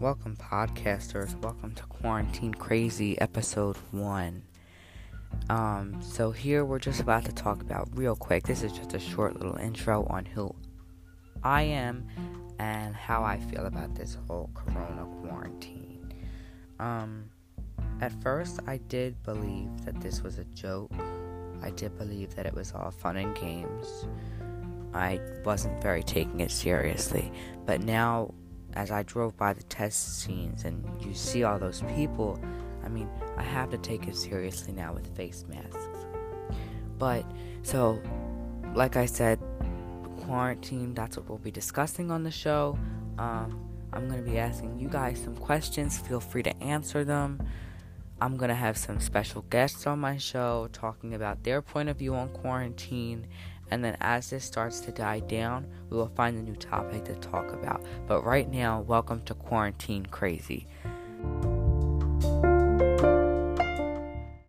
Welcome, podcasters. Welcome to Quarantine Crazy, episode one. Um, so here we're just about to talk about real quick. This is just a short little intro on who I am and how I feel about this whole Corona quarantine. Um, at first, I did believe that this was a joke. I did believe that it was all fun and games. I wasn't very taking it seriously, but now as I drove by the test scenes and you see all those people, I mean, I have to take it seriously now with face masks. But, so, like I said, quarantine, that's what we'll be discussing on the show. Um, I'm going to be asking you guys some questions. Feel free to answer them. I'm going to have some special guests on my show talking about their point of view on quarantine and then as this starts to die down, we will find a new topic to talk about. But right now, welcome to Quarantine Crazy.